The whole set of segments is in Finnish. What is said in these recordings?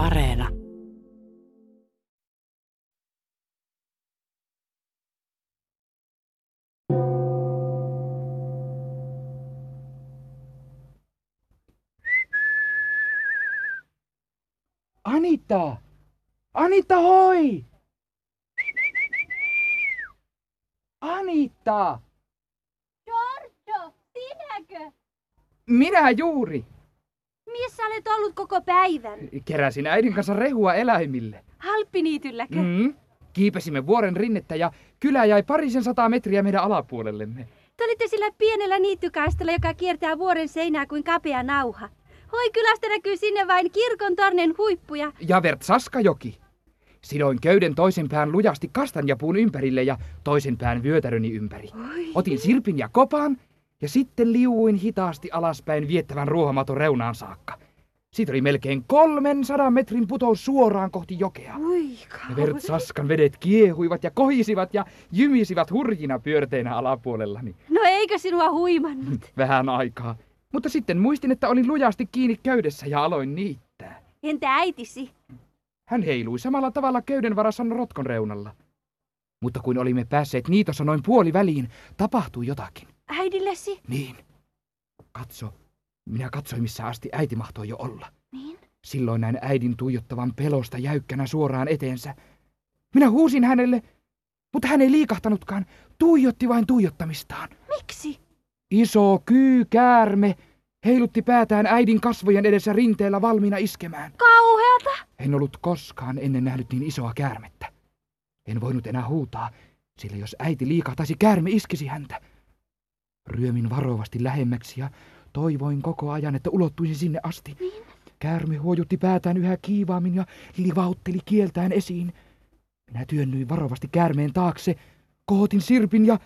Areena. Anita! Anita, hoi! Anita! Giorgio, sinäkö? Minä juuri! Missä olet ollut koko päivän? Keräsin äidin kanssa rehua eläimille. Halppiniitylläkö? Mm. Kiipesimme vuoren rinnettä ja kylä jäi parisen sataa metriä meidän alapuolellemme. Te olitte sillä pienellä niittykaistolla, joka kiertää vuoren seinää kuin kapea nauha. Hoi kylästä näkyy sinne vain kirkon tornen huippuja. Ja Vertsaskajoki. Sidoin köyden toisen pään lujasti kastanjapuun ympärille ja toisen pään vyötäröni ympäri. Oi. Otin sirpin ja kopan ja sitten liuuin hitaasti alaspäin viettävän ruohamaton reunaan saakka. Siitä oli melkein 300 metrin putous suoraan kohti jokea. Oi Ja Vertsaskan vedet kiehuivat ja kohisivat ja jymisivät hurjina pyörteinä alapuolellani. No eikö sinua huimannut? Vähän aikaa. Mutta sitten muistin, että olin lujasti kiinni köydessä ja aloin niittää. Entä äitisi? Hän heilui samalla tavalla köyden varassa rotkon reunalla. Mutta kun olimme päässeet niitossa noin puoli väliin, tapahtui jotakin. Äidillesi? Niin. Katso. Minä katsoin, missä asti äiti mahtoi jo olla. Niin. Silloin näin äidin tuijottavan pelosta jäykkänä suoraan eteensä. Minä huusin hänelle, mutta hän ei liikahtanutkaan, tuijotti vain tuijottamistaan. Miksi? Iso kyykäärme heilutti päätään äidin kasvojen edessä rinteellä valmiina iskemään. Kauheata! En ollut koskaan ennen nähnyt niin isoa käärmettä. En voinut enää huutaa, sillä jos äiti liikahtaisi, käärme iskisi häntä. Ryömin varovasti lähemmäksi ja toivoin koko ajan, että ulottuisin sinne asti. Niin. Käärme huojutti päätään yhä kiivaammin ja livautteli kieltään esiin. Minä työnnyin varovasti käärmeen taakse, kohotin sirpin ja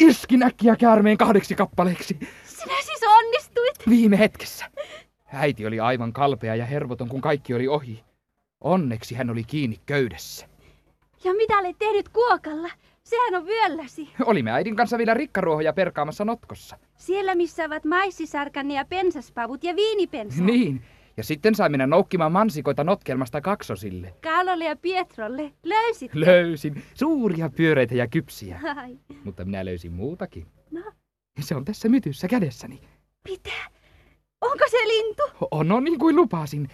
iskin äkkiä käärmeen kahdeksi kappaleeksi. Sinä siis onnistuit? Viime hetkessä. Äiti oli aivan kalpea ja hervoton, kun kaikki oli ohi. Onneksi hän oli kiinni köydessä. Ja mitä olet tehnyt kuokalla? Sehän on vyölläsi. Olimme äidin kanssa vielä rikkaruohoja perkaamassa notkossa. Siellä missä ovat maissisarkanne ja pensaspavut ja viinipensa. Niin, ja sitten sai mennä noukkimaan mansikoita notkelmasta kaksosille. Kaalolle ja Pietrolle. Löysit? Löysin suuria pyöreitä ja kypsiä, Ai, mutta minä löysin muutakin. no, Se on tässä mytyssä kädessäni. mitä? Onko se lintu? On, on niin kuin lupasin.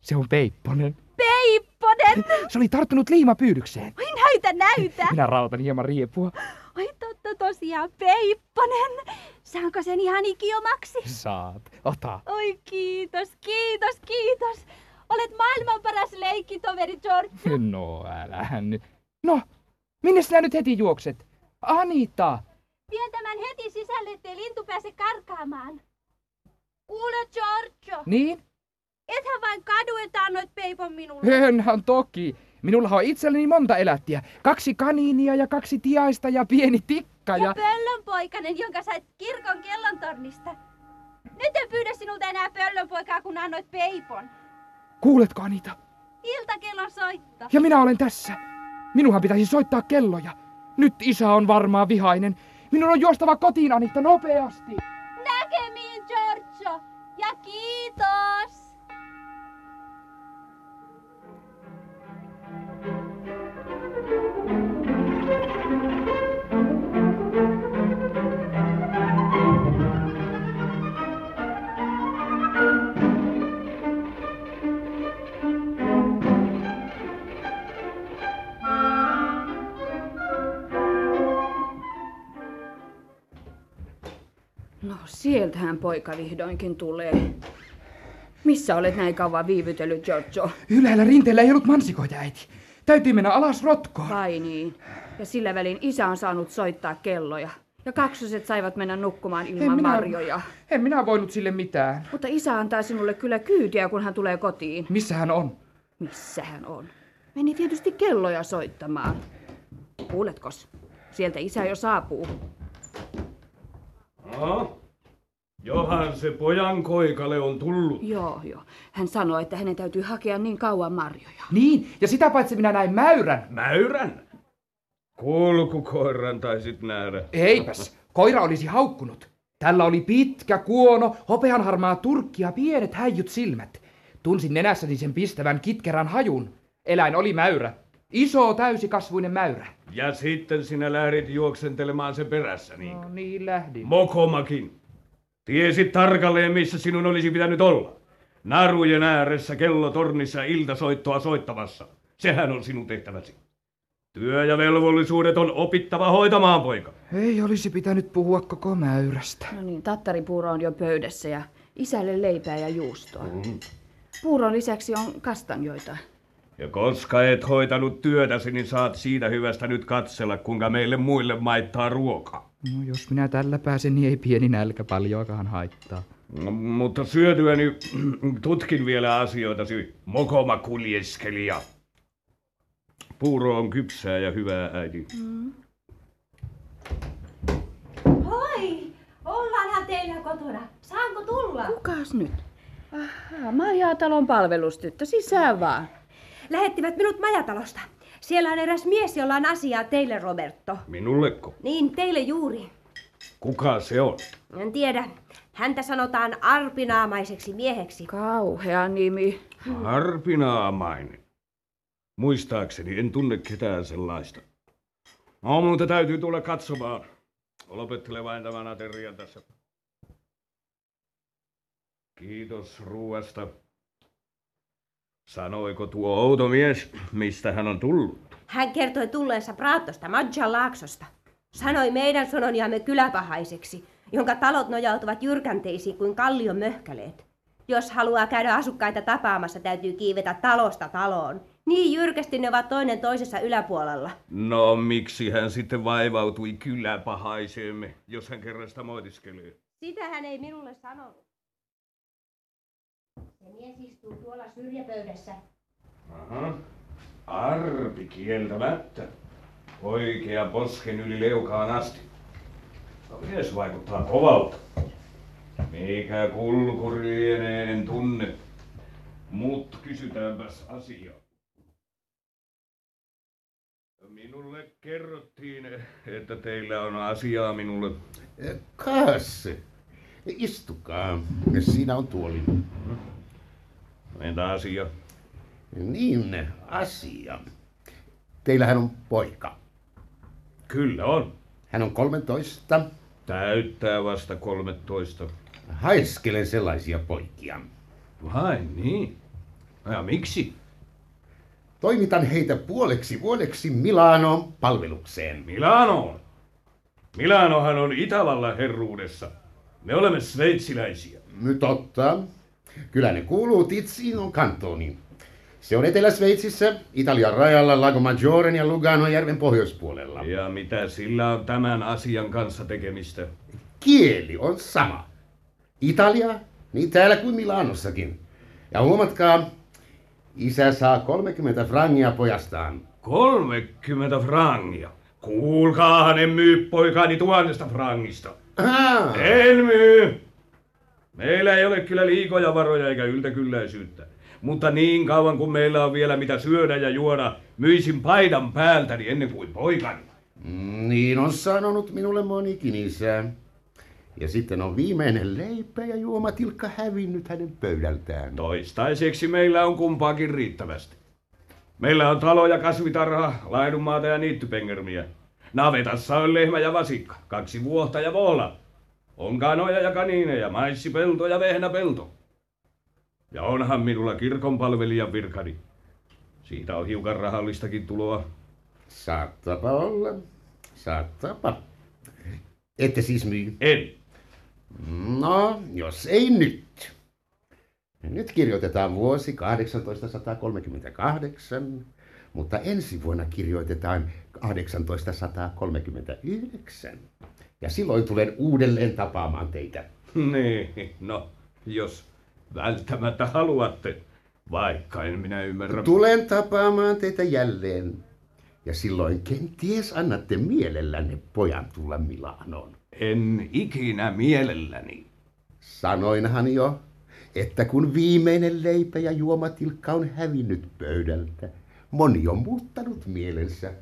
Se on Peipponen. Peipponen! Se oli tarttunut liimapyydykseen. Oi näytä, näytä! Minä rautan hieman riepua. Oi totta tosiaan, Peipponen! Saanko sen ihan ikiomaksi? Saat, ota. Oi kiitos, kiitos, kiitos! Olet maailman paras leikkitoveri, George. No älä nyt. No, minne sinä nyt heti juokset? Anita! Vien tämän heti sisälle, ettei lintu pääse karkaamaan. Kuule, Giorgio, Niin? Ethän vain kadu, että annoit peipon minulle. Enhän toki. Minulla on itselleni monta elättiä. Kaksi kaniinia ja kaksi tiaista ja pieni tikka Ja ja... pöllönpoikainen, jonka sait kirkon kellontornista. Nyt en pyydä sinulta enää pöllönpoikaa, kun annoit peipon. Kuuletko Anita? Iltakellon soitto. Ja minä olen tässä. Minunhan pitäisi soittaa kelloja. Nyt isä on varmaan vihainen. Minun on juostava kotiin Anita nopeasti. Näkemiin, Giorgio. Ja kiitos. Sieltähän poika vihdoinkin tulee. Missä olet näin kauan viivytellyt, Giorgio? Ylhäällä rinteellä ei ollut mansikoita, äiti. Täytyy mennä alas rotkoon. Vai niin. Ja sillä välin isä on saanut soittaa kelloja. Ja kaksoset saivat mennä nukkumaan ilman minä- marjoja. En minä voinut sille mitään. Mutta isä antaa sinulle kyllä kyytiä, kun hän tulee kotiin. Missä hän on? Missä hän on? Meni tietysti kelloja soittamaan. Kuuletkos? Sieltä isä jo saapuu. Aha. Johan se pojan koikalle on tullut. Joo, joo. Hän sanoi, että hänen täytyy hakea niin kauan marjoja. Niin, ja sitä paitsi minä näin mäyrän. Mäyrän? Kulkukoiran taisit nähdä. Eipäs, koira olisi haukkunut. Tällä oli pitkä kuono, hopeanharmaa turkki ja pienet häijyt silmät. Tunsin nenässäni sen pistävän kitkerän hajun. Eläin oli mäyrä. Iso täysikasvuinen mäyrä. Ja sitten sinä lähdit juoksentelemaan sen perässä, niin. No niin lähdin. Mokomakin. Tiesit tarkalleen, missä sinun olisi pitänyt olla. Narujen ääressä kellotornissa iltasoittoa soittamassa. Sehän on sinun tehtäväsi. Työ ja velvollisuudet on opittava hoitamaan, poika. Ei olisi pitänyt puhua koko mäyrästä. No niin, tattaripuuro on jo pöydässä ja isälle leipää ja juustoa. Puuron lisäksi on kastanjoita. Ja koska et hoitanut työtäsi, niin saat siitä hyvästä nyt katsella, kuinka meille muille maittaa ruokaa. No jos minä tällä pääsen, niin ei pieni nälkä paljoakaan haittaa. No, mutta syötyäni tutkin vielä asioitasi, mokoma kuljeskelija. Puuro on kypsää ja hyvää, äiti. Hoi! Ollaanhan teillä kotona. Saanko tulla? Kukas nyt? Ahaa, Maijaatalon palvelustyttö, sisään vaan. Lähettivät minut majatalosta. Siellä on eräs mies, jolla on asiaa teille, Roberto. Minulleko? Niin, teille juuri. Kuka se on? En tiedä. Häntä sanotaan arpinaamaiseksi mieheksi. Kauhea nimi. Harpinaamainen. Muistaakseni en tunne ketään sellaista. No, mutta täytyy tulla katsomaan. Lopettele vain tämän aterian tässä. Kiitos ruuasta. Sanoiko tuo outo mies, mistä hän on tullut? Hän kertoi tulleensa Praattosta, Madjan laaksosta. Sanoi meidän sononiamme kyläpahaiseksi, jonka talot nojautuvat jyrkänteisiin kuin kallion möhkäleet. Jos haluaa käydä asukkaita tapaamassa, täytyy kiivetä talosta taloon. Niin jyrkästi ne ovat toinen toisessa yläpuolella. No, miksi hän sitten vaivautui kyläpahaiseemme, jos hän kerran sitä moitiskelee? Sitä hän ei minulle sanonut. Se mies istuu tuolla syrjäpöydässä. Aha. Arpi kieltämättä. Oikea posken yli leukaan asti. No, mies vaikuttaa kovalta. Mikä lienee, en tunne. Mutta kysytäänpäs asiaa. Minulle kerrottiin, että teillä on asiaa minulle. Kas, istukaa. Siinä on tuoli. Entä asia? Niin, asia. Teillähän on poika. Kyllä on. Hän on 13. Täyttää vasta 13. Haiskelen sellaisia poikia. Vai niin? Ja miksi? Toimitan heitä puoleksi vuodeksi Milanoon palvelukseen. Milanoon. Milanohan on Itävallan herruudessa. Me olemme sveitsiläisiä. Totta. Kyllä ne kuuluu Tizinon kantoniin. Se on Etelä-Sveitsissä, Italian rajalla Lago Maggioren ja Luganon järven pohjoispuolella. Ja mitä sillä on tämän asian kanssa tekemistä? Kieli on sama. Italia, niin täällä kuin Milanossakin. Ja huomatkaa, isä saa 30 frangia pojastaan. 30 frangia. Kuulkaahan, en myy poikaani tuhannesta frangista. En myy! Meillä ei ole kyllä liikoja varoja eikä yltäkylläisyyttä. Mutta niin kauan kuin meillä on vielä mitä syödä ja juoda, myisin paidan päältäni ennen kuin poikani. niin on sanonut minulle monikin isä. Ja sitten on viimeinen leipä ja juomatilkka hävinnyt hänen pöydältään. Toistaiseksi meillä on kumpaakin riittävästi. Meillä on talo ja kasvitarha, laidunmaata ja niittypengermiä. Navetassa on lehmä ja vasikka, kaksi vuotta ja voola. On kanoja ja kaniineja, maissipelto ja vehnäpelto. Ja onhan minulla kirkonpalvelijan virkani. Siitä on hiukan rahallistakin tuloa. Saattapa olla. Saattapa. Ette siis myy? En. No, jos ei nyt. Nyt kirjoitetaan vuosi 1838, mutta ensi vuonna kirjoitetaan 1839. Ja silloin tulen uudelleen tapaamaan teitä. Niin, no, jos välttämättä haluatte. Vaikka en minä ymmärrä. Tulen tapaamaan teitä jälleen. Ja silloin kenties annatte mielellänne pojan tulla Milanoon. En ikinä mielelläni. Sanoinhan jo, että kun viimeinen leipä ja juomatilkka on hävinnyt pöydältä, moni on muuttanut mielensä.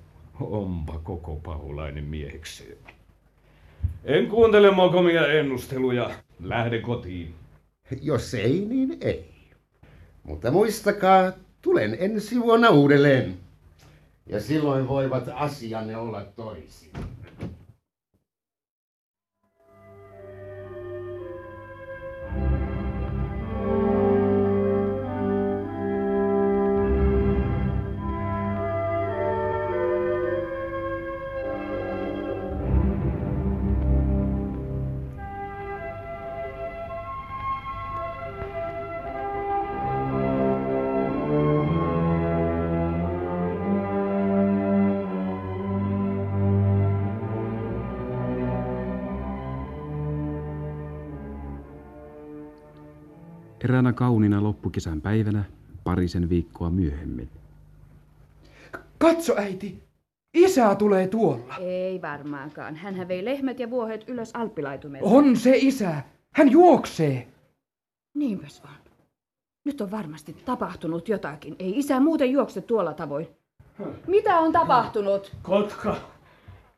Onpa koko pahulainen miehekseen. En kuuntele mokomia ennusteluja. Lähde kotiin. Jos ei, niin ei. Mutta muistakaa, tulen ensi vuonna uudelleen. Ja silloin voivat asianne olla toisin. Eräänä kauniina loppukesän päivänä parisen viikkoa myöhemmin. Katso äiti, isä tulee tuolla. Ei varmaankaan. Hänhän vei lehmät ja vuohet ylös alppilaitumelle. On se isä. Hän juoksee. Niinpäs vaan. Nyt on varmasti tapahtunut jotakin. Ei isä muuten juokse tuolla tavoin. Mitä on tapahtunut? Kotka.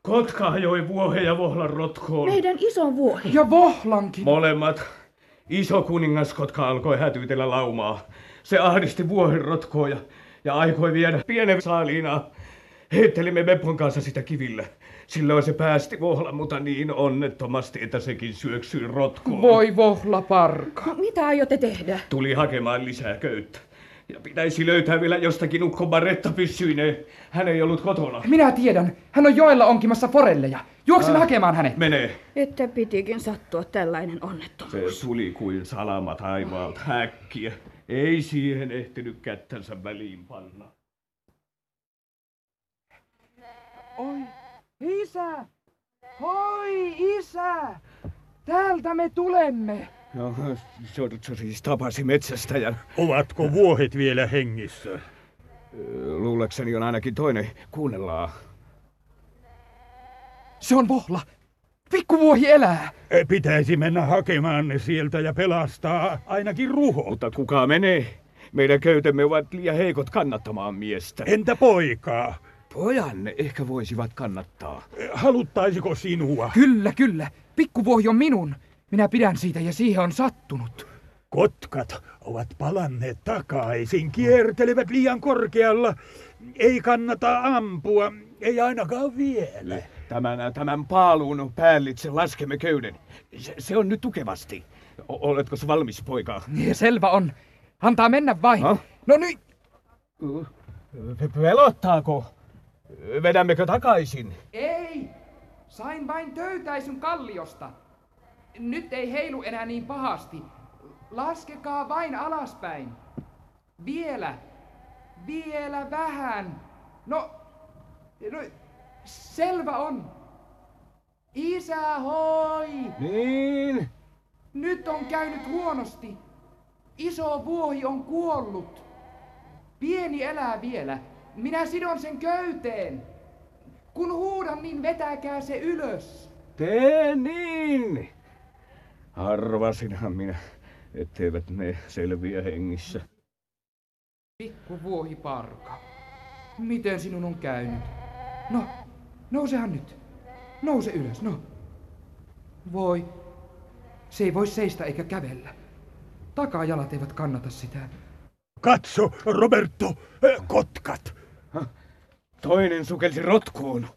Kotka ajoi vuohen ja vohlan rotkoon. Meidän ison vuohi. Ja Vohlankin. Molemmat. Iso kuningaskotka alkoi hätyytellä laumaa. Se ahdisti vuohen rotkoa ja, ja aikoi viedä pienen saaliina. Heittelimme Meppon kanssa sitä kivillä. Silloin se päästi vohla, mutta niin onnettomasti, että sekin syöksyi rotkoon. Voi Vohla parka. No, mitä aiotte tehdä? Tuli hakemaan lisää köyttä. Ja pitäisi löytää vielä jostakin ukko Baretta pyssyineen. Hän ei ollut kotona. Minä tiedän. Hän on joella onkimassa forelleja. Juoksemme hakemaan hänet. Mene. Että pitikin sattua tällainen onnettomuus. Se tuli kuin salama taivaalta äkkiä. Ei siihen ehtinyt kättänsä väliin panna. Oi, isä! Hoi, isä! Täältä me tulemme. No, se siis tapasi metsästäjän. Ovatko vuohet vielä hengissä? Luulekseni on ainakin toinen. Kuunnellaan. Se on Vohla. Pikkuvuohi elää. Pitäisi mennä hakemaan ne sieltä ja pelastaa ainakin ruho. Mutta kuka menee? Meidän köytemme ovat liian heikot kannattamaan miestä. Entä poikaa? Pojanne ehkä voisivat kannattaa. Haluttaisiko sinua? Kyllä, kyllä. Pikkuvuohi on minun. Minä pidän siitä ja siihen on sattunut. Kotkat ovat palanneet takaisin, kiertelevät liian korkealla. Ei kannata ampua, ei ainakaan vielä. Tämän, tämän paaluun päällitse laskemme köyden. Se, se on nyt tukevasti. O- oletko se valmis, poika? Ja selvä on. Antaa mennä vain. Ha? No nyt. Pe- Pelottaako? Vedämmekö takaisin? Ei. Sain vain töytäisyn kalliosta. Nyt ei heilu enää niin pahasti. Laskekaa vain alaspäin. Vielä. Vielä vähän. No, no selvä on. Isä hoi! Niin. Nyt on käynyt huonosti. Iso vuohi on kuollut. Pieni elää vielä. Minä sidon sen köyteen. Kun huudan, niin vetäkää se ylös. Tee niin. Arvasinhan minä, etteivät ne selviä hengissä. Pikku vuohiparka. Miten sinun on käynyt? No, nousehan nyt. Nouse ylös, no. Voi. Se ei voi seistä eikä kävellä. Takajalat eivät kannata sitä. Katso, Roberto, kotkat. Toinen sukelsi rotkuun.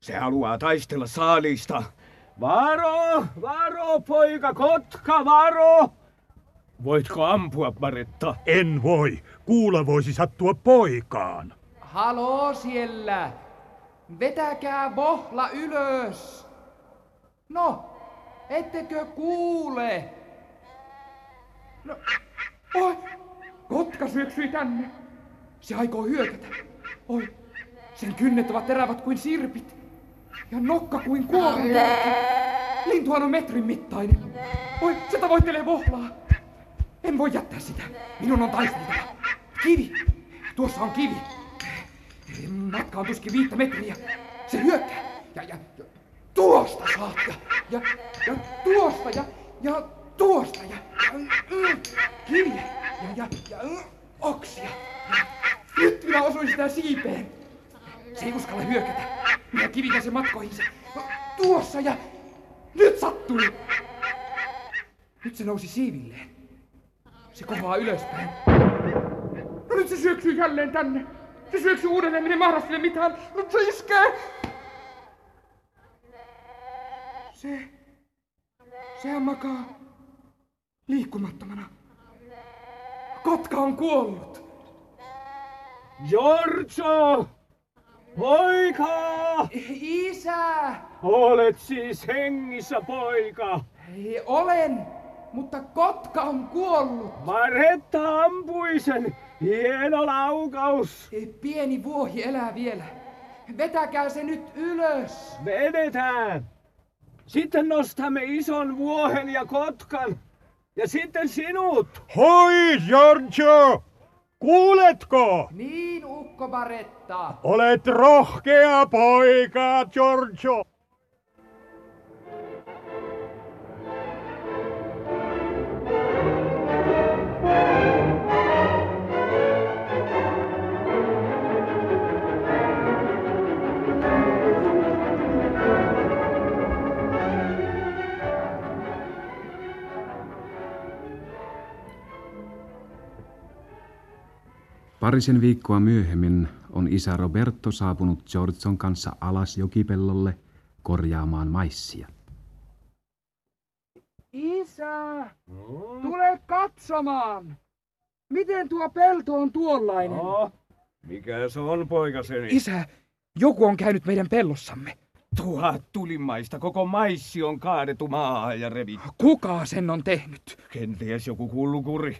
Se haluaa taistella saaliista. Varo! Varo, poika! Kotka, varo! Voitko ampua, Baretta? En voi. Kuula voisi sattua poikaan. Haloo siellä! Vetäkää vohla ylös! No, ettekö kuule? No, oi! Kotka syöksyi tänne. Se aikoo hyökätä. Oi, sen kynnet ovat terävät kuin sirpit. Ja nokka kuin kuorinpurkki. Lintuhan on metrin mittainen. Oi, se tavoittelee vohlaa. En voi jättää sitä. Minun on taisteltava. Kivi! Tuossa on kivi. Matka on tuskin viittä metriä. Se hyökkää. Ja, ja, ja tuosta saat. Ja, ja, ja tuosta ja, ja tuosta ja, ja mm, kiviä. Ja, ja, ja mm, oksia. Nyt minä osuin sitä siipeen. Se ei uskalla hyökätä. Minä kivitän sen matkoihinsa. No, tuossa ja nyt sattui. Nyt se nousi siivilleen. Se kohoaa ylöspäin. No nyt se syöksyy jälleen tänne. Se syöksyy uudelleen, minne mahdollisille mitään. Nyt se iskee. Se... Sehän makaa liikkumattomana. Kotka on kuollut. Giorgio! Poika! Isä! Olet siis hengissä, poika! Ei, olen, mutta kotka on kuollut. Maretta ampui sen. Hieno laukaus. Pieni vuohi elää vielä. Vetäkää se nyt ylös. Vedetään. Sitten nostamme ison vuohen ja kotkan. Ja sitten sinut. Hoi, Giorgio! Kuuletko? Niin, ukko Baretta. Olet rohkea poika, Giorgio. Parisen viikkoa myöhemmin on isä Roberto saapunut Giorgion kanssa alas jokipellolle korjaamaan maissia. Isä, tule katsomaan. Miten tuo pelto on tuollainen? No, mikä se on, poikaseni? Isä, joku on käynyt meidän pellossamme. Tuhat tulimaista, koko maissi on kaadettu maahan ja revitty. Kuka sen on tehnyt? Kenties joku kullukuri.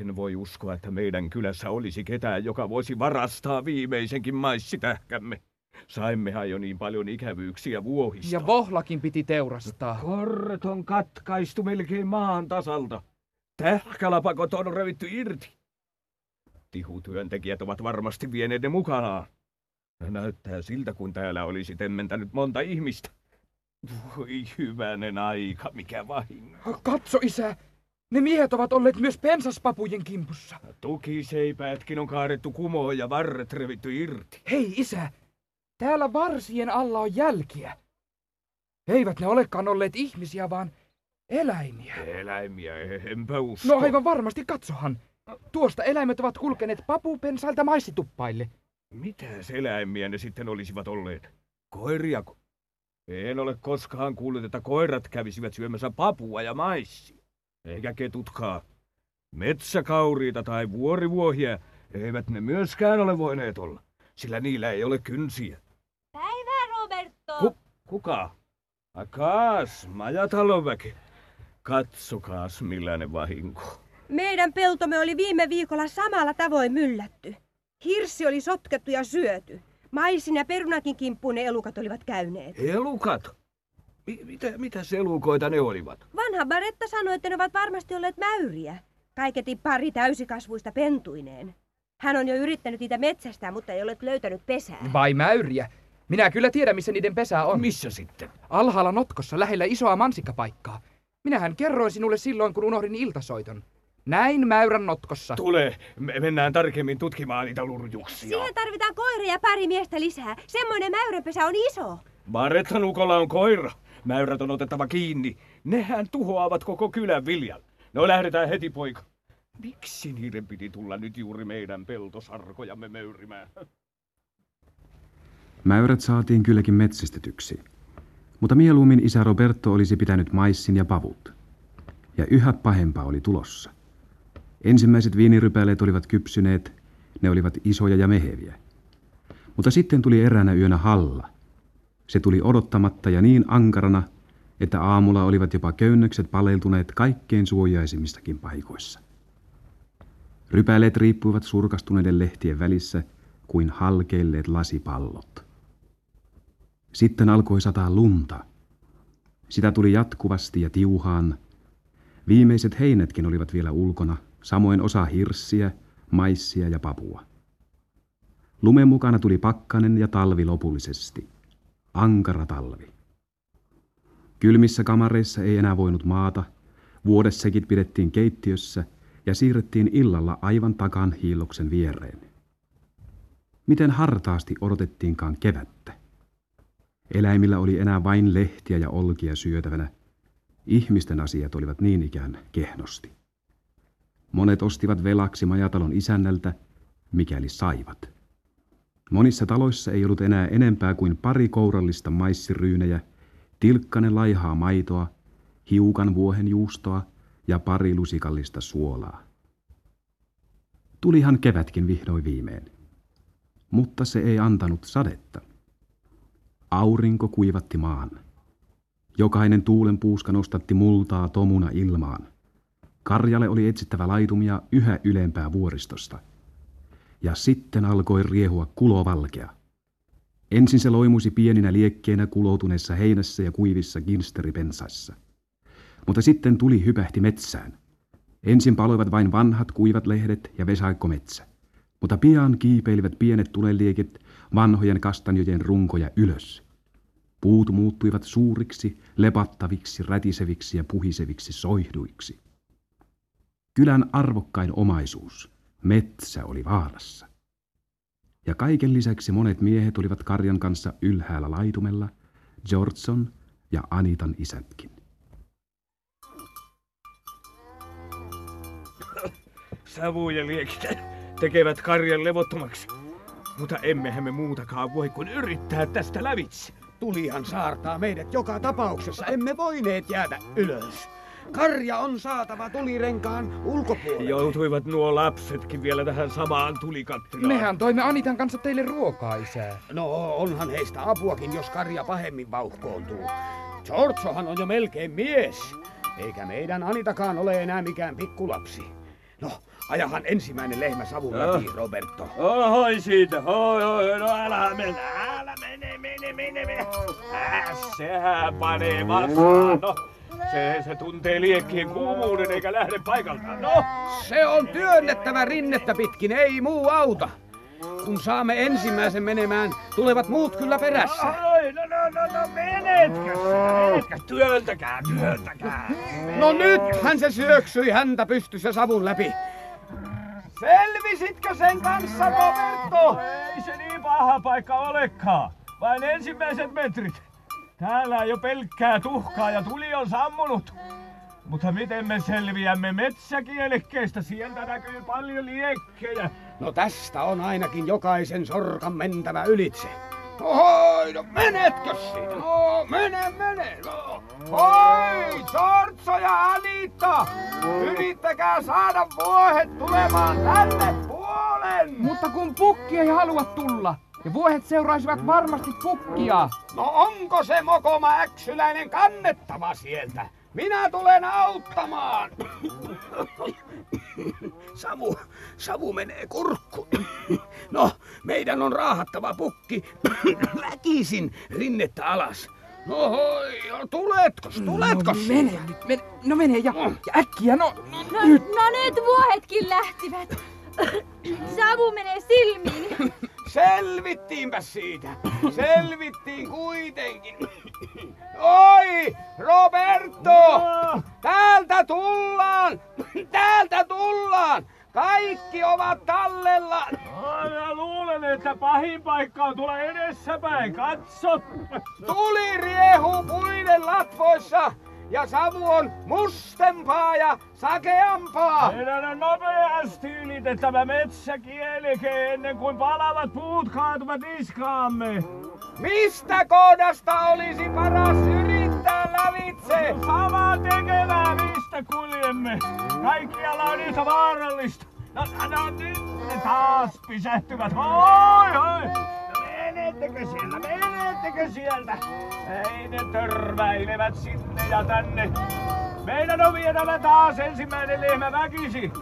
En voi uskoa, että meidän kylässä olisi ketään, joka voisi varastaa viimeisenkin maissitähkämme. Saimmehan jo niin paljon ikävyyksiä vuohista. Ja vohlakin piti teurastaa. Korret on katkaistu melkein maan tasalta. Tähkälapakot on revitty irti. Tihutyöntekijät ovat varmasti vieneet ne mukanaan. Näyttää siltä, kun täällä olisi temmentänyt monta ihmistä. Voi hyvänen aika, mikä vahinko. Katso, isä. Ne miehet ovat olleet myös pensaspapujen kimpussa. Tukiseipäetkin on kaadettu kumoon ja varret revitty irti. Hei, isä. Täällä varsien alla on jälkiä. Eivät ne olekaan olleet ihmisiä, vaan eläimiä. Eläimiä, enpä usko. No aivan varmasti, katsohan. Tuosta eläimet ovat kulkeneet papupensailta maissituppaille. Mitäs eläimiä ne sitten olisivat olleet? Koiriako? En ole koskaan kuullut, että koirat kävisivät syömässä papua ja maissia. Eikä ketutkaa. Metsäkauriita tai vuorivuohia eivät ne myöskään ole voineet olla, sillä niillä ei ole kynsiä. Päivää, Roberto! Ku, kuka? Akaas, majatalon väki. Katsokaas millainen vahinko. Meidän peltomme oli viime viikolla samalla tavoin myllätty. Hirssi oli sotkettu ja syöty. Maisin ja perunakin kimppuun ne elukat olivat käyneet. Elukat? Mi- mitä, mitä elukoita ne olivat? Vanha Baretta sanoi, että ne ovat varmasti olleet mäyriä. Kaiketi pari täysikasvuista pentuineen. Hän on jo yrittänyt niitä metsästää, mutta ei ole löytänyt pesää. Vai mäyriä? Minä kyllä tiedän, missä niiden pesä on. Missä sitten? Alhaalla notkossa, lähellä isoa mansikkapaikkaa. Minähän kerroin sinulle silloin, kun unohdin iltasoiton. Näin mäyrän notkossa. Tule, me mennään tarkemmin tutkimaan niitä lurjuksia. Siihen tarvitaan koira ja pari miestä lisää. Semmoinen mäyränpesä on iso. Barettan ukolla on koira. Mäyrät on otettava kiinni. Nehän tuhoavat koko kylän viljan. No lähdetään heti, poika. Miksi niiden piti tulla nyt juuri meidän peltosarkojamme möyrimään? Mäyrät saatiin kylläkin metsästetyksi. Mutta mieluummin isä Roberto olisi pitänyt maissin ja pavut. Ja yhä pahempaa oli tulossa. Ensimmäiset viinirypäleet olivat kypsyneet, ne olivat isoja ja meheviä. Mutta sitten tuli eräänä yönä halla. Se tuli odottamatta ja niin ankarana, että aamulla olivat jopa köynnökset paleltuneet kaikkein suojaisimmistakin paikoissa. Rypäleet riippuivat surkastuneiden lehtien välissä kuin halkeilleet lasipallot. Sitten alkoi sataa lunta. Sitä tuli jatkuvasti ja tiuhaan. Viimeiset heinätkin olivat vielä ulkona, samoin osa hirssiä, maissia ja papua. Lumen mukana tuli pakkanen ja talvi lopullisesti. Ankara talvi. Kylmissä kamareissa ei enää voinut maata, vuodessäkin pidettiin keittiössä ja siirrettiin illalla aivan takan hiilloksen viereen. Miten hartaasti odotettiinkaan kevättä. Eläimillä oli enää vain lehtiä ja olkia syötävänä. Ihmisten asiat olivat niin ikään kehnosti. Monet ostivat velaksi majatalon isännältä, mikäli saivat. Monissa taloissa ei ollut enää enempää kuin pari kourallista maissiryynejä, tilkkanen laihaa maitoa, hiukan vuohen juustoa ja pari lusikallista suolaa. Tulihan kevätkin vihdoin viimein. Mutta se ei antanut sadetta. Aurinko kuivatti maan. Jokainen tuulen puuska nostatti multaa tomuna ilmaan. Karjalle oli etsittävä laitumia yhä ylempää vuoristosta. Ja sitten alkoi riehua kulovalkea. Ensin se loimuisi pieninä liekkeinä kuloutuneessa heinässä ja kuivissa ginsteripensaissa. Mutta sitten tuli hypähti metsään. Ensin paloivat vain vanhat kuivat lehdet ja vesaikkometsä. Mutta pian kiipeilivät pienet tuleliekit vanhojen kastanjojen runkoja ylös. Puut muuttuivat suuriksi, lepattaviksi, rätiseviksi ja puhiseviksi soihduiksi. Kylän arvokkain omaisuus, metsä, oli vaarassa. Ja kaiken lisäksi monet miehet olivat karjan kanssa ylhäällä laitumella, Georgeson ja Anitan isätkin. Savu ja liekit tekevät karjan levottomaksi. Mutta emmehän me muutakaan voi kuin yrittää tästä lävitse. Tulihan saartaa meidät joka tapauksessa. Emme voineet jäädä ylös. Karja on saatava tulirenkaan ulkopuolelle. Joutuivat nuo lapsetkin vielä tähän samaan tulikattilaan. Mehän toimme Anitan kanssa teille ruokaa, isää. No, onhan heistä apuakin, jos karja pahemmin vauhkoontuu. Georgehan on jo melkein mies. Eikä meidän Anitakaan ole enää mikään pikkulapsi. No, ajahan ensimmäinen lehmä savun läpi, Roberto. Ohoi siitä, hoi, hoi, no älä mennä, älä mene, mene, mene, mene. Äh, sehän panee vastaan, no. Se, se tuntee liekkien kuumuuden eikä lähde paikaltaan, no. Se on työnnettävä rinnettä pitkin, ei muu auta. Kun saamme ensimmäisen menemään, tulevat muut kyllä perässä. Ai, no, no, no, no, menetkö sinä, menetkö? Työntäkää, työntäkää. No nythän se syöksyi häntä pystyssä savun läpi. Selvisitkö sen kanssa, Roberto? Ei se niin paha paikka olekaan. Vain ensimmäiset metrit. Täällä jo pelkkää tuhkaa ja tuli on sammunut. Mutta miten me selviämme metsäkielekkeistä? Sieltä näkyy paljon liekkejä. No tästä on ainakin jokaisen sorkan mentävä ylitse. Oi, no menetkö siitä? No, mene, mene. No. Oi, Sortso ja Anita! Yrittäkää saada vuohet tulemaan tänne puolen! Mutta kun pukki ei halua tulla, ja vuohet seuraisivat varmasti pukkia. No onko se mokoma äksyläinen kannettava sieltä? Minä tulen auttamaan. Savu, savu menee kurkku. No, meidän on raahattava pukki väkisin rinnettä alas. No hoi, tuletko, tuletko? No mene nyt, mene, no mene ja, ja äkkiä, no, no, No, nyt. no nyt vuohetkin lähtivät. Savu menee silmiin. Selvittiinpä siitä. Selvittiin kuitenkin. Oi, Roberto! Täältä tullaan! Täältä tullaan! Kaikki ovat tallella! Mä luulen, että pahin paikka on tulla edessäpäin. Katso! Tuli riehuu puiden latvoissa ja savu on mustempaa ja sakeampaa. Meidän on nopeasti ylitettävä metsäkielike ennen kuin palavat puut kaatuvat niskaamme. Mistä kohdasta olisi paras yrittää lävitse? Samaa tekevää, mistä kuljemme. Kaikkialla on yhtä vaarallista. No, no nyt ne taas pysähtyvät. Oi, oi! No, menettekö siellä, menettekö sieltä? Ei ne törmäilevät sinne ja tänne. Meidän on vietävä taas ensimmäinen lehmä väkisi.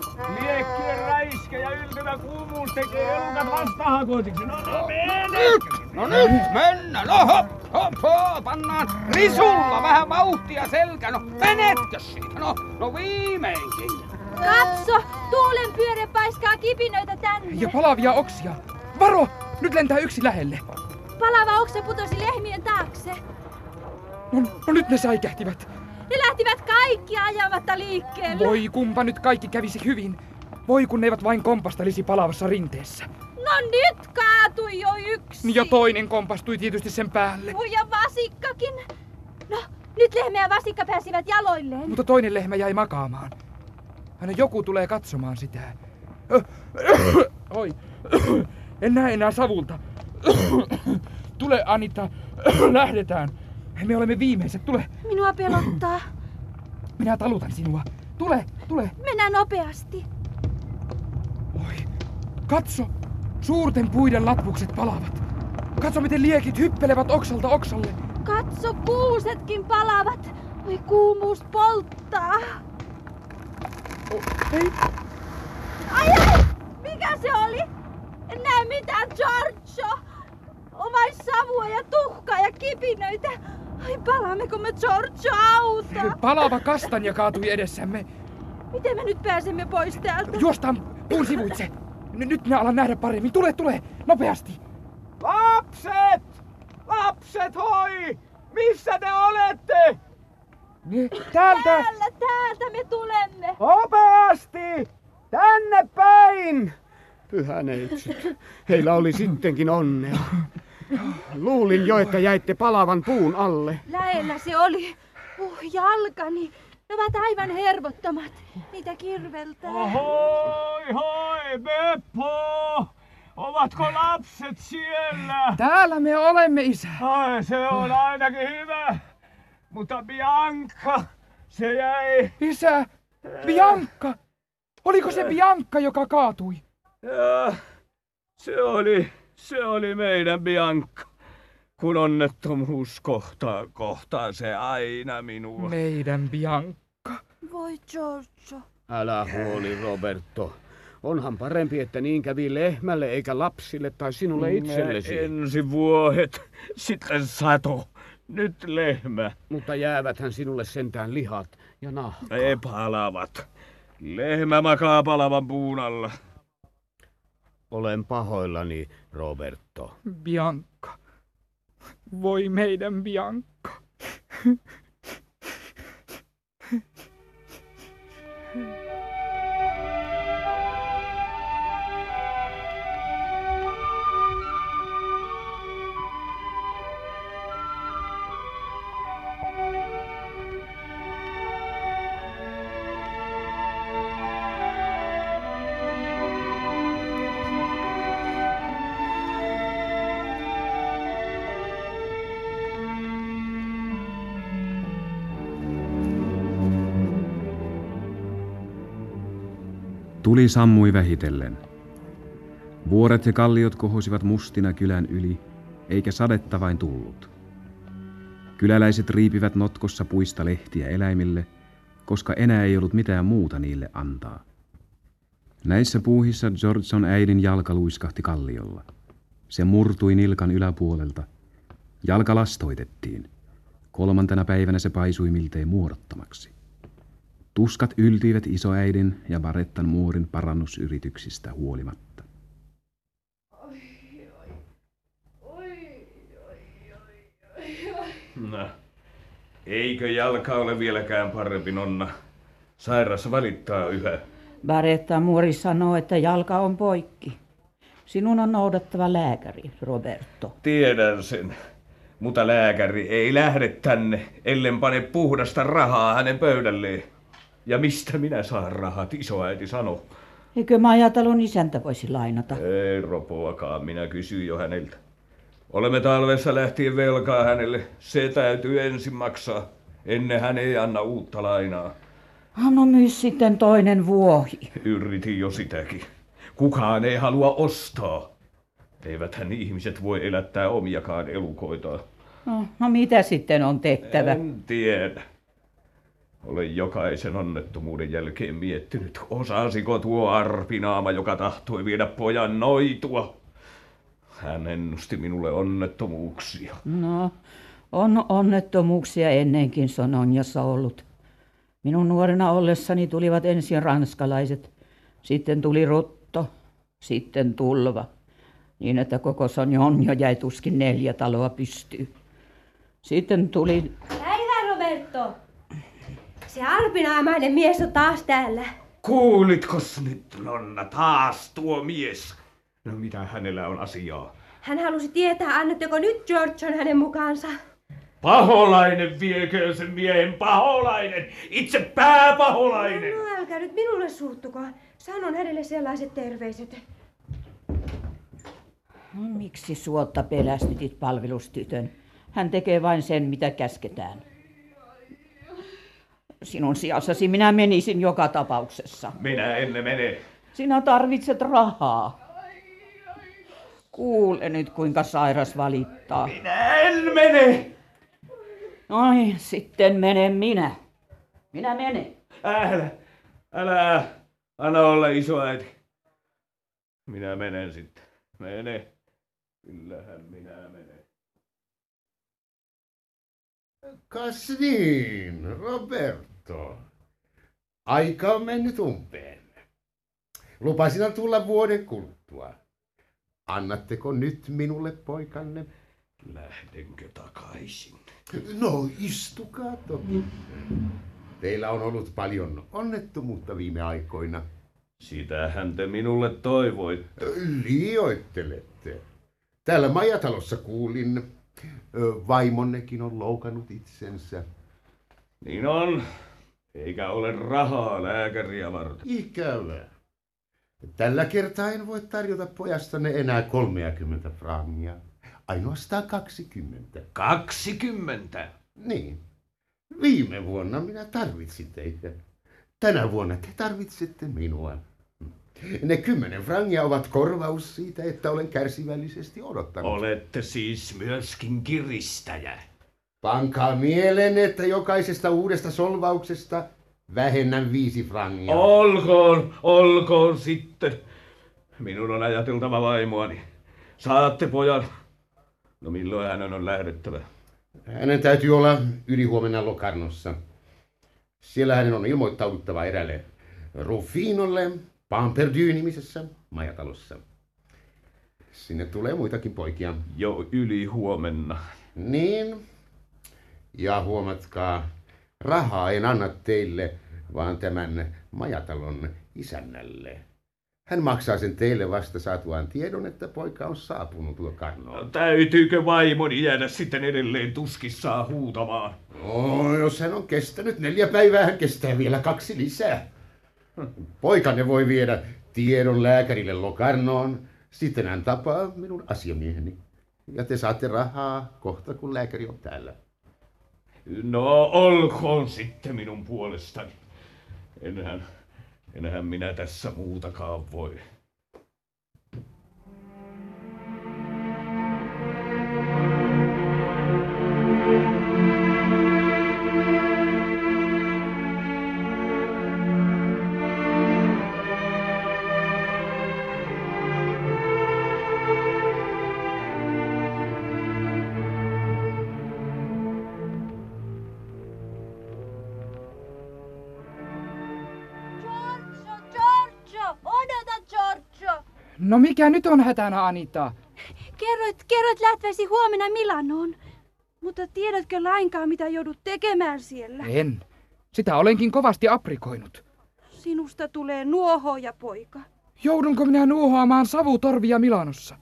Liekkien räiskä ja yltyvä kuumuus tekee elukat vastahakoisiksi. No, no menetkö? No nyt mennä, no hop, hop, hop, pannaan risulla vähän vauhtia selkä. No menetkö siitä? No, no viimeinkin. Katso, tuulen pyöre paiskaa kipinöitä tänne. Ja palavia oksia. Varo! Nyt lentää yksi lähelle. Palava oksa putosi lehmien taakse. No, no nyt ne säikähtivät. Ne lähtivät kaikki ajamatta liikkeelle. Voi kumpa nyt kaikki kävisi hyvin. Voi kun ne eivät vain kompastelisi palavassa rinteessä. No nyt kaatui jo yksi. Ja toinen kompastui tietysti sen päälle. Ja vasikkakin. No, nyt lehmä ja vasikka pääsivät jaloilleen. Mutta toinen lehmä jäi makaamaan. Aina joku tulee katsomaan sitä. Oi, en näe enää savulta. Tule Anita, lähdetään. Me olemme viimeiset, tule. Minua pelottaa. Minä talutan sinua. Tule, tule. Mennään nopeasti. Oi, katso. Suurten puiden latvukset palavat. Katso, miten liekit hyppelevät oksalta oksalle. Katso, kuusetkin palavat. Oi, kuumuus polttaa. Oh, ei. Ai, ai! Mikä se oli? En näe mitään, Giorgio. On vain savua ja tuhkaa ja kipinöitä. Ai, palaammeko me Giorgio auta? Palava kastanja kaatui edessämme. Miten me nyt pääsemme pois täältä? Juostaan puun sivuitse. N- nyt minä alan nähdä paremmin. Tule, tule! Nopeasti! Lapset! Lapset, hoi! Missä te olette? Täältä! Täällä, täältä me tulemme! Nopeasti! Tänne päin! Pyhä neitsyt. Heillä oli sittenkin onnea. Luulin jo, että jäitte palavan puun alle. Lähellä se oli. Uh, jalkani. Ne ovat aivan hervottomat. Niitä kirveltää. Ohoi, hoi, Beppo! Ovatko lapset siellä? Täällä me olemme, isä. Ai, se on ainakin hyvä. Mutta Bianca, se jäi... Isä, Bianca! Oliko se Bianca, joka kaatui? Ja, se oli, se oli meidän Bianca. Kun onnettomuus kohtaa, kohtaa se aina minua. Meidän Bianca. Voi Giorgio. Älä huoli, Roberto. Onhan parempi, että niin kävi lehmälle eikä lapsille tai sinulle itsellesi. Ensi vuohet, sitten sato, nyt lehmä. Mutta jääväthän sinulle sentään lihat ja nahka. Ei palavat. Lehmä makaa palavan puun alla. Olen pahoillani, Roberto. Bianca. Voi meidän Bianca. Tuli sammui vähitellen. Vuoret ja kalliot kohosivat mustina kylän yli, eikä sadetta vain tullut. Kyläläiset riipivät notkossa puista lehtiä eläimille, koska enää ei ollut mitään muuta niille antaa. Näissä puuhissa Georgeson äidin jalka luiskahti kalliolla. Se murtui nilkan yläpuolelta. Jalka lastoitettiin. Kolmantena päivänä se paisui miltei muodottomaksi. Tuskat yltyivät isoäidin ja Barettan muurin parannusyrityksistä huolimatta. No, eikö jalka ole vieläkään parempi, Nonna? Sairaassa valittaa yhä. Baretta muori sanoo, että jalka on poikki. Sinun on noudattava lääkäri, Roberto. Tiedän sen. Mutta lääkäri ei lähde tänne, ellen pane puhdasta rahaa hänen pöydälleen. Ja mistä minä saan rahat, isoäiti sano. Eikö majatalon isäntä voisi lainata? Ei ropoakaan, minä kysyin jo häneltä. Olemme talvessa lähtien velkaa hänelle. Se täytyy ensin maksaa. Ennen hän ei anna uutta lainaa. No myy sitten toinen vuohi. Yritin jo sitäkin. Kukaan ei halua ostaa. Eiväthän ihmiset voi elättää omiakaan elukoitaan. No, no mitä sitten on tehtävä? En tiedä. Olen jokaisen onnettomuuden jälkeen miettinyt, osasiko tuo arpinaama, joka tahtoi viedä pojan noitua. Hän ennusti minulle onnettomuuksia. No, on onnettomuuksia ennenkin Sononjassa ollut. Minun nuorena ollessani tulivat ensin ranskalaiset, sitten tuli rutto, sitten tulva. Niin, että koko Sononjo jäi tuskin neljä taloa pystyy. Sitten tuli... Päivää, Roberto! Se arpinaamainen mies on taas täällä. Kuulitkos nyt, Nonna, taas tuo mies? No mitä hänellä on asiaa? Hän halusi tietää, annatteko nyt George on hänen mukaansa. Paholainen vieköön sen miehen, paholainen! Itse pääpaholainen! No älkää nyt minulle suuttuko. Sanon hänelle sellaiset terveiset. No, miksi suotta pelästytit palvelustytön? Hän tekee vain sen, mitä käsketään. Sinun sijassasi minä menisin joka tapauksessa. Minä en mene. Sinä tarvitset rahaa. Kuule nyt, kuinka sairas valittaa. Minä en mene! Ai, sitten menen minä. Minä menen. Älä, älä, anna olla isoäiti. Minä menen sitten. Mene. Kyllähän minä menen. Kas niin, Roberto. Aika on mennyt umpeen. Lupasin tulla vuoden kuluttua. Annatteko nyt minulle poikanne? Lähdenkö takaisin? No, istukaa toki. Teillä on ollut paljon onnettomuutta viime aikoina. Sitähän te minulle toivoitte. Liioittelette. Täällä majatalossa kuulin, vaimonnekin on loukannut itsensä. Niin on. Eikä ole rahaa lääkäriä varten. Ikävää. Tällä kertaa en voi tarjota pojastanne enää 30 frangia. Ainoastaan 20. 20? Niin. Viime vuonna minä tarvitsin teitä. Tänä vuonna te tarvitsette minua. Ne kymmenen frangia ovat korvaus siitä, että olen kärsivällisesti odottanut. Olette siis myöskin kiristäjä. Pankaa mieleen, että jokaisesta uudesta solvauksesta vähennän viisi frangia. Olkoon, olkoon sitten. Minun on ajateltava vaimoani. Saatte pojan. No milloin hänen on lähdettävä? Hänen täytyy olla ylihuomenna Locarnossa. Siellä hänen on ilmoittauduttava erälle Rufinolle Pamperdy-nimisessä majatalossa. Sinne tulee muitakin poikia. Jo yli huomenna. Niin. Ja huomatkaa, rahaa en anna teille, vaan tämän majatalon isännälle. Hän maksaa sen teille vasta saatuaan tiedon, että poika on saapunut Locarnoon. Täytyykö vaimoni jäädä sitten edelleen tuskissaan huutamaan? No, jos hän on kestänyt neljä päivää, hän kestää vielä kaksi lisää. Poikanne voi viedä tiedon lääkärille Locarnoon, sitten hän tapaa minun asiamieheni. Ja te saatte rahaa kohta, kun lääkäri on täällä. No olkoon sitten minun puolestani. Enhän, enhän minä tässä muutakaan voi. Mikä nyt on hätänä, Anita? Kerroit, kerroit lähteväsi huomenna Milanoon. Mutta tiedätkö lainkaan, mitä joudut tekemään siellä? En. Sitä olenkin kovasti aprikoinut. Sinusta tulee nuohoja, poika. Joudunko minä nuohoamaan savutorvia Milanossa?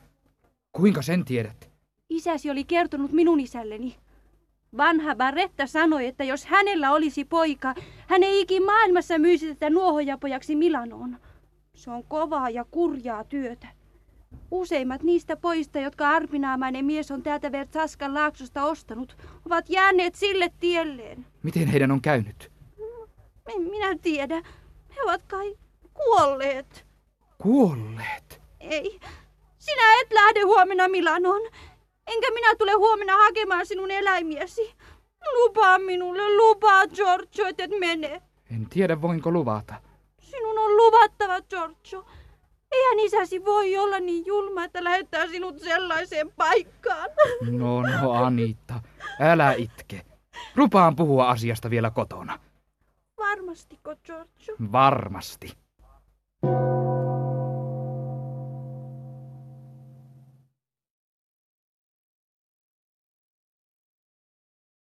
Kuinka sen tiedät? Isäsi oli kertonut minun isälleni. Vanha Barretta sanoi, että jos hänellä olisi poika, hän ei ikin maailmassa myisi tätä nuohojapojaksi Milanoon. Se on kovaa ja kurjaa työtä. Useimmat niistä pojista, jotka arpinaamainen mies on täältä Vertsaskan laaksosta ostanut, ovat jääneet sille tielleen. Miten heidän on käynyt? En minä tiedä. He ovat kai kuolleet. Kuolleet. Ei. Sinä et lähde huomenna Milanoon. Enkä minä tule huomenna hakemaan sinun eläimiesi. Lupaa minulle, lupaa Giorgio, et mene. En tiedä, voinko luvata. Sinun on luvattava, Giorgio. Eihän isäsi voi olla niin julma, että lähettää sinut sellaiseen paikkaan. No, no, Anita, älä itke. Lupaan puhua asiasta vielä kotona. Varmastiko, Giorgio? Varmasti.